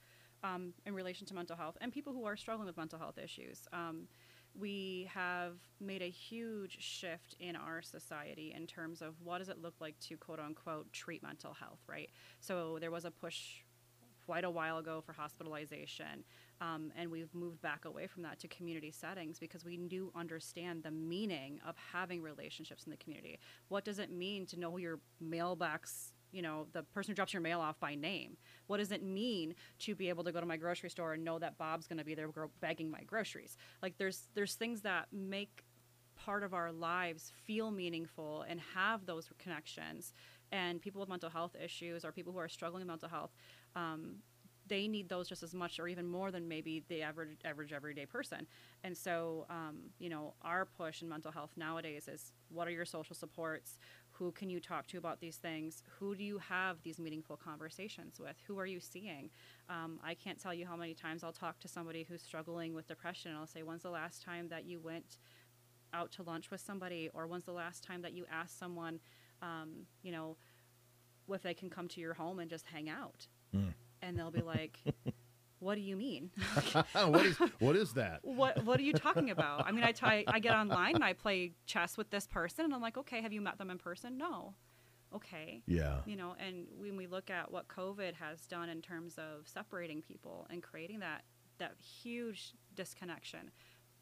um, in relation to mental health and people who are struggling with mental health issues, um, we have made a huge shift in our society in terms of what does it look like to quote unquote treat mental health, right? So there was a push quite a while ago for hospitalization. Um, and we've moved back away from that to community settings because we do understand the meaning of having relationships in the community. What does it mean to know your mailbox, you know, the person who drops your mail off by name? What does it mean to be able to go to my grocery store and know that Bob's going to be there bagging my groceries? Like there's there's things that make part of our lives feel meaningful and have those connections. And people with mental health issues or people who are struggling with mental health, um, they need those just as much or even more than maybe the average average everyday person. And so, um, you know, our push in mental health nowadays is what are your social supports? Who can you talk to about these things? Who do you have these meaningful conversations with? Who are you seeing? Um, I can't tell you how many times I'll talk to somebody who's struggling with depression and I'll say, when's the last time that you went out to lunch with somebody or when's the last time that you asked someone um, you know if they can come to your home and just hang out and they'll be like what do you mean? What is what is that? what what are you talking about? I mean I I get online and i play chess with this person and i'm like okay have you met them in person? No. Okay. Yeah. you know and when we look at what covid has done in terms of separating people and creating that that huge disconnection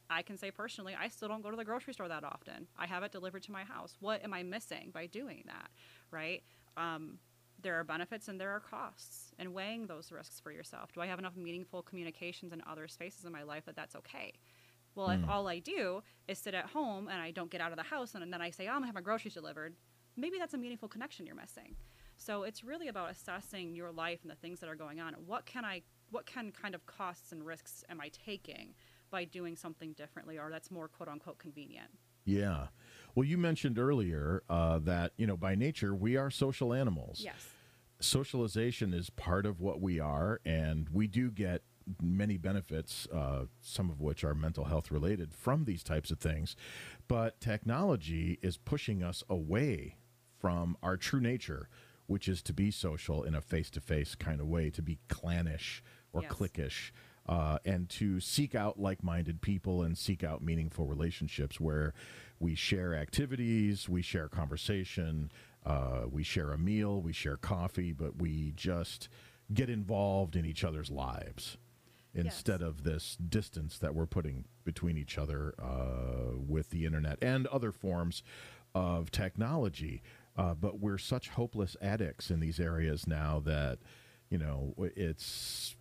i can say personally i still don't go to the grocery store that often. I have it delivered to my house. What am i missing by doing that right? Um, there are benefits and there are costs and weighing those risks for yourself. Do i have enough meaningful communications in other spaces in my life that that's okay? Well if hmm. all i do is sit at home and i don't get out of the house and then i say oh, i'm going to have my groceries delivered maybe that's a meaningful connection you're missing. So it's really about assessing your life and the things that are going on. What can i what can kind of costs and risks am i taking by doing something differently or that's more quote unquote convenient? Yeah. Well, you mentioned earlier uh, that you know by nature we are social animals. yes Socialization is part of what we are, and we do get many benefits, uh, some of which are mental health related, from these types of things. But technology is pushing us away from our true nature, which is to be social in a face to face kind of way, to be clannish or Yes. cliquish. Uh, and to seek out like-minded people and seek out meaningful relationships where we share activities, we share conversation, uh, we share a meal, we share coffee, but we just get involved in each other's lives instead of this distance that we're putting between each other uh, with the internet and other forms of technology. Uh, but we're such hopeless addicts in these areas now that, you know, it's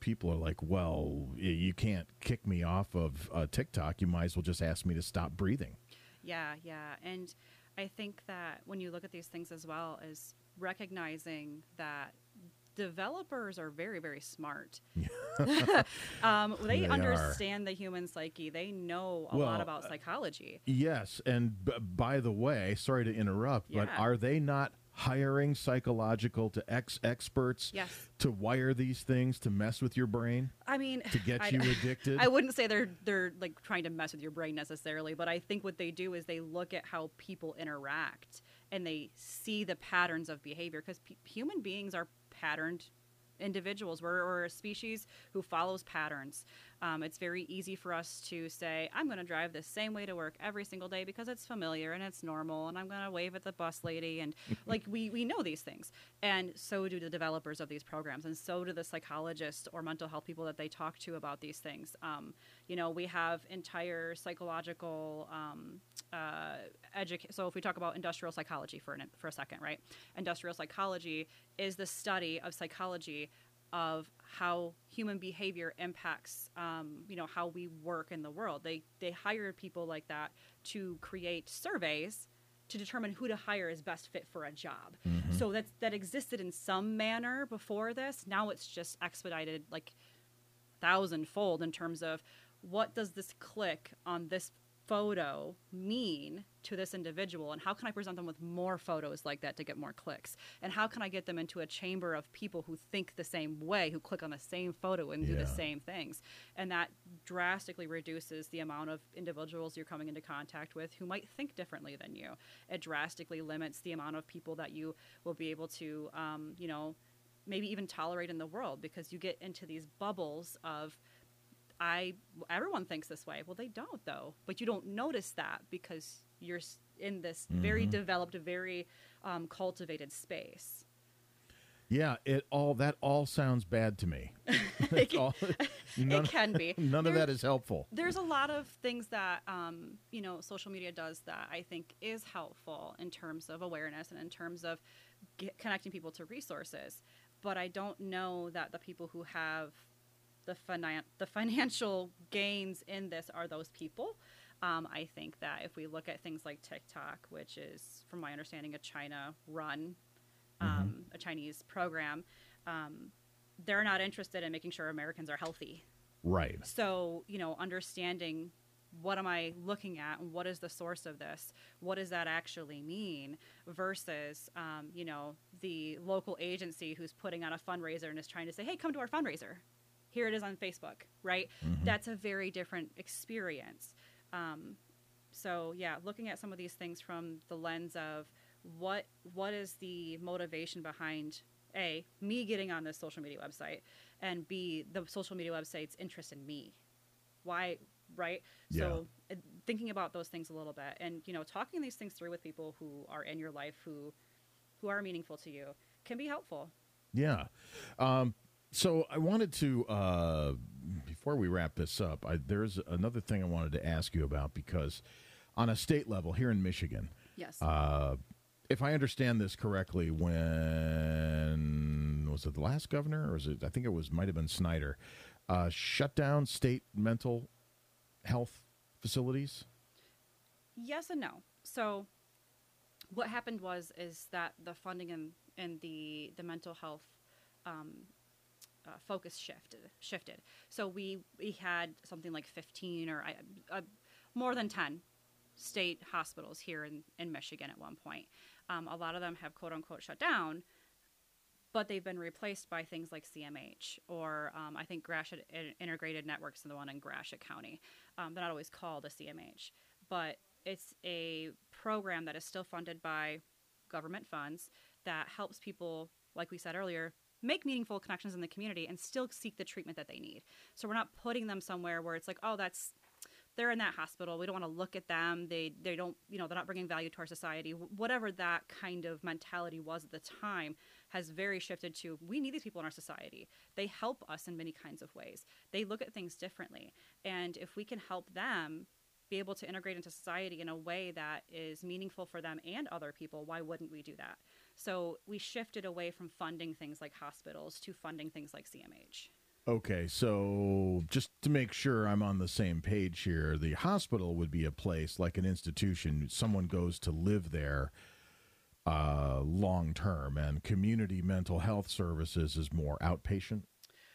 people are like, well, you can't kick me off of uh, TikTok. You might as well just ask me to stop breathing. Yeah, yeah. And I think that when you look at these things as well is recognizing that developers are very very smart um, they, They are. understand the human psyche they know a lot Well, about uh, psychology Yes, and b- by the way, sorry to interrupt, but are they not hiring psychological to ex experts yes to wire these things to mess with your brain i mean to get I- you addicted? I wouldn't say they're they're like trying to mess with your brain necessarily, but I think what they do is they look at how people interact and they see the patterns of behavior because p- human beings are patterned individuals. We're, we're a species who follows patterns. Um, it's very easy for us to say, I'm going to drive the same way to work every single day because it's familiar and it's normal, and I'm going to wave at the bus lady. And like, we, we know these things. And so do the developers of these programs, and so do the psychologists or mental health people that they talk to about these things. Um, you know, we have entire psychological um, uh, education. So if we talk about industrial psychology for, an, for a second, right? Industrial psychology is the study of psychology of how human behavior impacts, um, you know, how we work in the world. They they hired people like that to create surveys to determine who to hire is best fit for a job. So that's that existed in some manner before this. Now it's just expedited like thousandfold in terms of what does this click on this photo mean to this individual? And how can i present them with more photos like that to get more clicks? And how can i get them into a chamber of people who think the same way who click on the same photo and do the same things? And that drastically reduces the amount of individuals you're coming into contact with who might think differently than you. It drastically limits the amount of people that you will be able to um, you know maybe even tolerate in the world because you get into these bubbles of I everyone thinks this way. Well, they don't though, but you don't notice that because you're in this very Mm-hmm. developed, very um, cultivated space. yeah, it all that all sounds bad to me. it, all- none, it can be. none of that is helpful. There's a lot of things that um, you know social media does that I think is helpful in terms of awareness and in terms of get, connecting people to resources. But I don't know that the people who have the finan- the financial gains in this are those people. Um, I think that if we look at things like TikTok, which is, from my understanding, a China run, um, a Chinese program, um, they're not interested in making sure Americans are healthy. Right. So, you know, understanding what am I looking at and what is the source of this? What does that actually mean? Versus, um, you know, the local agency who's putting on a fundraiser and is trying to say, hey, come to our fundraiser. Here it is on Facebook, right? That's a very different experience. Um, so yeah, looking at some of these things from the lens of what what is the motivation behind a me getting on this social media website and b the social media website's interest in me why right so uh, thinking about those things a little bit and you know talking these things through with people who are in your life who who are meaningful to you can be helpful Yeah. Um, so I wanted to, uh, before we wrap this up, I, there's another thing I wanted to ask you about because on a state level here in Michigan, yes uh, if I understand this correctly, when was it the last governor, or is it? I think it was might have been Snyder, uh, shut down state mental health facilities. yes and no so what happened was is that the funding and and the the mental health um, uh, focus shifted shifted so we we had something like 15 or uh, more than 10 state hospitals here in, in michigan at one point um, a lot of them have quote unquote shut down but they've been replaced by things like CMH or um, I think Gratiot Integrated Networks is the one in Gratiot County. Um, they're not always called a CMH, but it's a program that is still funded by government funds that helps people, like we said earlier, make meaningful connections in the community and still seek the treatment that they need. So we're not putting them somewhere where it's like, oh, that's they're in that hospital. We don't want to look at them. They they don't you know they're not bringing value to our society. Whatever that kind of mentality was at the time has very shifted to we need these people in our society. They help us in many kinds of ways. They look at things differently, and if we can help them be able to integrate into society in a way that is meaningful for them and other people, why wouldn't we do that? So we shifted away from funding things like hospitals to funding things like CMH. Okay, so just to make sure I'm on the same page here, the hospital would be a place like an institution. Someone goes to live there uh, long term, and community mental health services is more outpatient.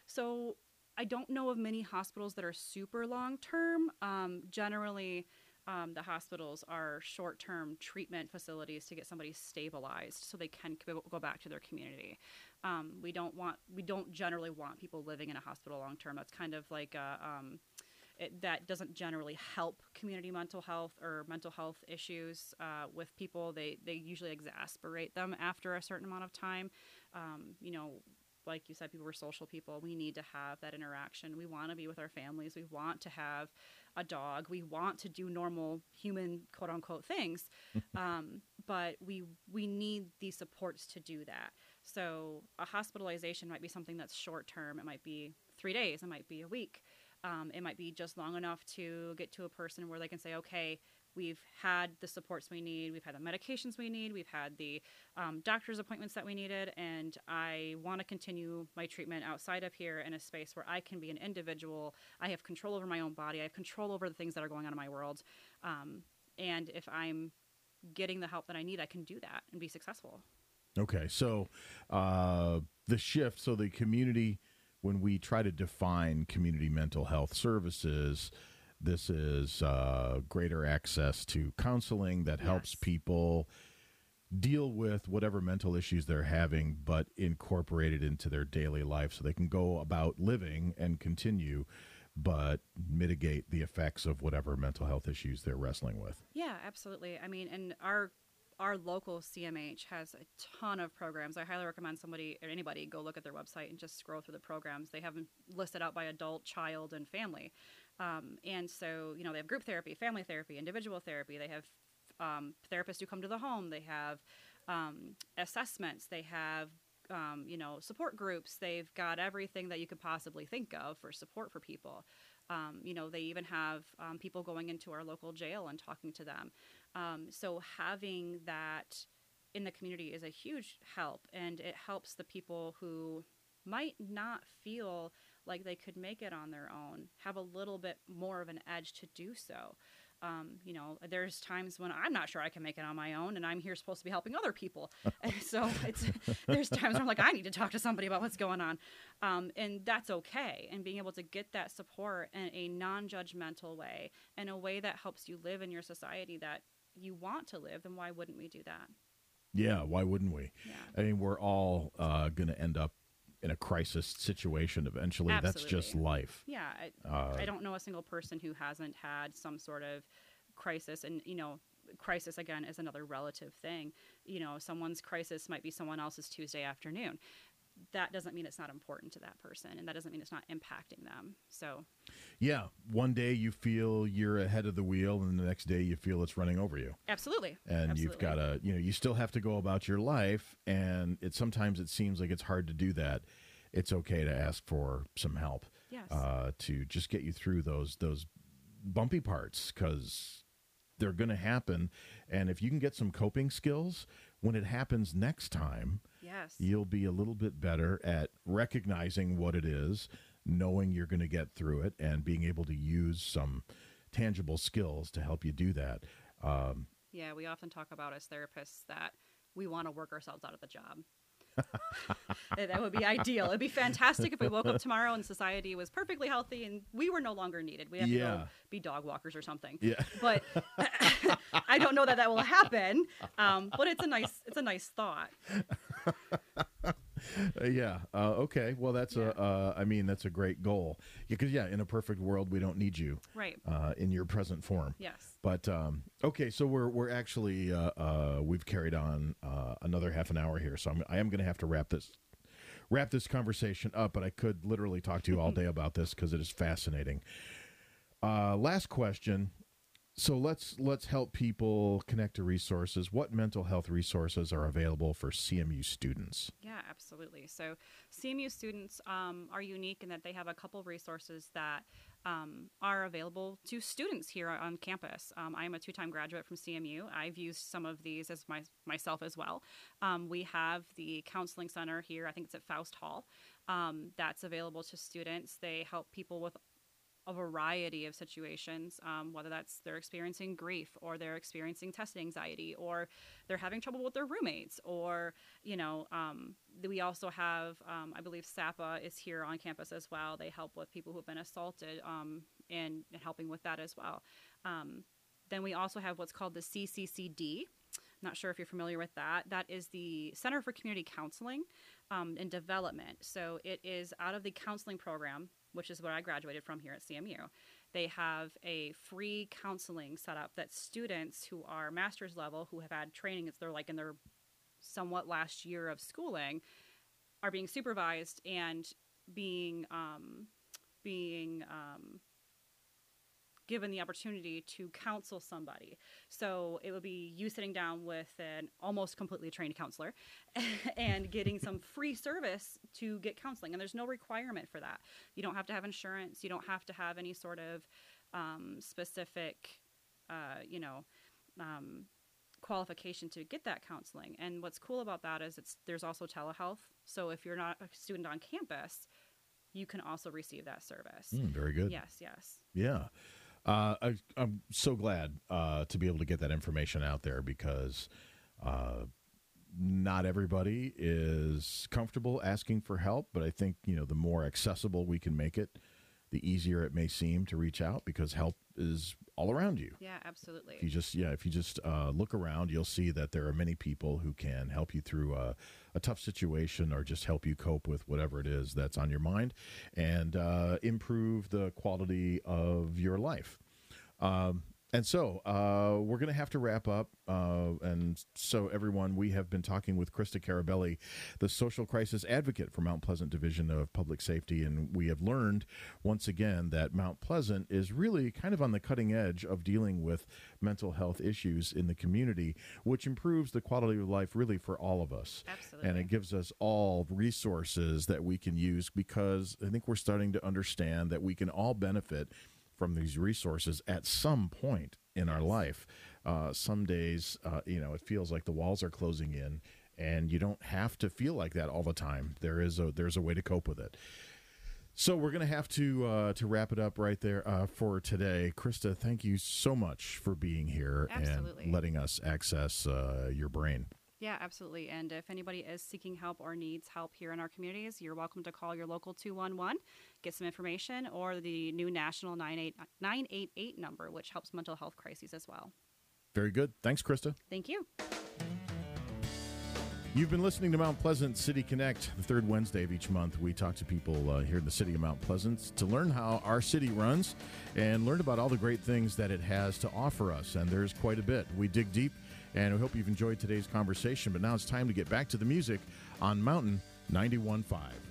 So I don't know of many hospitals that are super long term. Um, generally, um, the hospitals are short term treatment facilities to get somebody stabilized so they can go back to their community. Um, we don't want we don't generally want people living in a hospital long term. That's kind of like a, um, it, that doesn't generally help community mental health or mental health issues uh, with people. They they usually exasperate them after a certain amount of time. Um, you know, like you said, people were social people. We need to have that interaction. We want to be with our families. We want to have a dog. We want to do normal human quote unquote things, um, but we we need these supports to do that. So a hospitalization might be something that's short term. It might be three days. It might be a week. Um, it might be just long enough to get to a person where they can say, okay, We've had the supports we need. We've had the medications we need. We've had the um, doctor's appointments that we needed. And I want to continue my treatment outside of here in a space where I can be an individual. I have control over my own body. I have control over the things that are going on in my world. Um, and if I'm getting the help that I need, I can do that and be successful. Okay. So uh, the shift, so the community, when we try to define community mental health services, this is uh, greater access to counseling that yes. helps people deal with whatever mental issues they're having, but incorporate it into their daily life so they can go about living and continue, but mitigate the effects of whatever mental health issues they're wrestling with. Yeah, absolutely. I mean, and our our local CMH has a ton of programs. I highly recommend somebody or anybody go look at their website and just scroll through the programs. They have them listed out by adult, child, and family. Um, and so, you know, they have group therapy, family therapy, individual therapy. They have um, therapists who come to the home. They have um, assessments. They have, um, you know, support groups. They've got everything that you could possibly think of for support for people. Um, you know, they even have um, people going into our local jail and talking to them. so having that in the community is a huge help, and it helps the people who might not feel like they could make it on their own, have a little bit more of an edge to do so. Um, you know, there's times when I'm not sure I can make it on my own, and I'm here supposed to be helping other people. and so it's there's times where I'm like, I need to talk to somebody about what's going on, um, and that's okay. And being able to get that support in a non-judgmental way, in a way that helps you live in your society that you want to live, then why wouldn't we do that? Yeah, why wouldn't we? Yeah. I mean, we're all uh, going to end up in a crisis situation eventually. Absolutely. That's just life. Yeah. I, uh, I don't know a single person who hasn't had some sort of crisis. And, you know, crisis again is another relative thing. You know, someone's crisis might be someone else's Tuesday afternoon. That doesn't mean it's not important to that person, and that doesn't mean it's not impacting them. So, yeah, one day you feel you're ahead of the wheel, and the next day you feel it's running over you. Absolutely, and Absolutely. you've got to, you know, you still have to go about your life, and it sometimes it seems like it's hard to do that it's okay to ask for some help yes. uh, to just get you through those those bumpy parts because they're going to happen. And if you can get some coping skills when it happens next time, yes. you'll be a little bit better at recognizing what it is, knowing you're going to get through it, and being able to use some tangible skills to help you do that. Um, yeah, we often talk about as therapists that we want to work ourselves out of the job. that would be ideal. It'd be fantastic if we woke up tomorrow and society was perfectly healthy and we were no longer needed. We have yeah. to go be dog walkers or something. Yeah. But I don't know that that will happen. Um, but it's a nice it's a nice thought. Uh, yeah. Uh, okay. Well, that's yeah. a. Uh, I mean, that's a great goal. Because yeah, in a perfect world, we don't need you. Right. Uh, in your present form. Yes. But um, okay, so we're we're actually uh, uh, we've carried on another half an hour here, so I'm, I am going to have to wrap this wrap this conversation up. But I could literally talk to you all day about this because it is fascinating. last question so let's let's help people connect to resources. What mental health resources are available for CMU students? Yeah, absolutely. So CMU students um, are unique in that they have a couple resources that um, are available to students here on campus. Um, I am a two-time graduate from CMU. I've used some of these as my, myself as well. Um, we have the counseling center here. I think it's at Foust Hall. um, that's available to students. They help people with a variety of situations, um, whether that's they're experiencing grief or they're experiencing test anxiety or they're having trouble with their roommates or, you know, um, we also have, um, I believe SAPA is here on campus as well. They help with people who have been assaulted um, and, helping with that as well. Um, then we also have what's called the CCCD. Not sure if you're familiar with that. That is the Center for Community Counseling um, and Development. So it is out of the counseling program which is what I graduated from here at CMU. They have a free counseling set up that students who are master's level, who have had training, they're like in their somewhat last year of schooling, are being supervised and being um, being um, given the opportunity to counsel somebody. So it would be you sitting down with an almost completely trained counselor and getting some free service to get counseling. And there's no requirement for that. You don't have to have insurance, you don't have to have any sort of um, specific, uh, you know, um, qualification to get that counseling. And what's cool about that is it's there's also telehealth. So if you're not a student on campus, you can also receive that service. Mm, very good. Yes, yes. Yeah. Uh, I, am so glad uh, to be able to get that information out there because uh, not everybody is comfortable asking for help. But I think you know the more accessible we can make it, the easier it may seem to reach out because help is all around you. Yeah, absolutely. If you just yeah, if you just uh, look around, you'll see that there are many people who can help you through a, a, tough situation or just help you cope with whatever it is that's on your mind and uh, improve the quality of your life. Um, and so uh, we're going to have to wrap up. Uh, and so, everyone, we have been talking with Krista Carabelli, the social crisis advocate for Mount Pleasant Division of Public Safety. And we have learned once again that Mount Pleasant is really kind of on the cutting edge of dealing with mental health issues in the community, which improves the quality of life really for all of us. Absolutely. And it gives us all resources that we can use because I think we're starting to understand that we can all benefit from these resources at some point in our life. Uh, some days, uh, you know, it feels like the walls are closing in, and you don't have to feel like that all the time. There is a there's a way to cope with it. So we're going to have to uh, to wrap it up right there uh, for today. Krista, thank you so much for being here Absolutely. and letting us access uh, your brain. Yeah, absolutely. And if anybody is seeking help or needs help here in our communities, you're welcome to call your local 211, get some information, or the new national 988 number, which helps mental health crises as well. Very good. Thanks, Krista. Thank you. You've been listening to Mount Pleasant City Connect. The third Wednesday of each month, we talk to people uh, here in the city of Mount Pleasant to learn how our city runs and learn about all the great things that it has to offer us. And there's quite a bit. We dig deep and we hope you've enjoyed today's conversation. But now it's time to get back to the music on Mountain 91.5.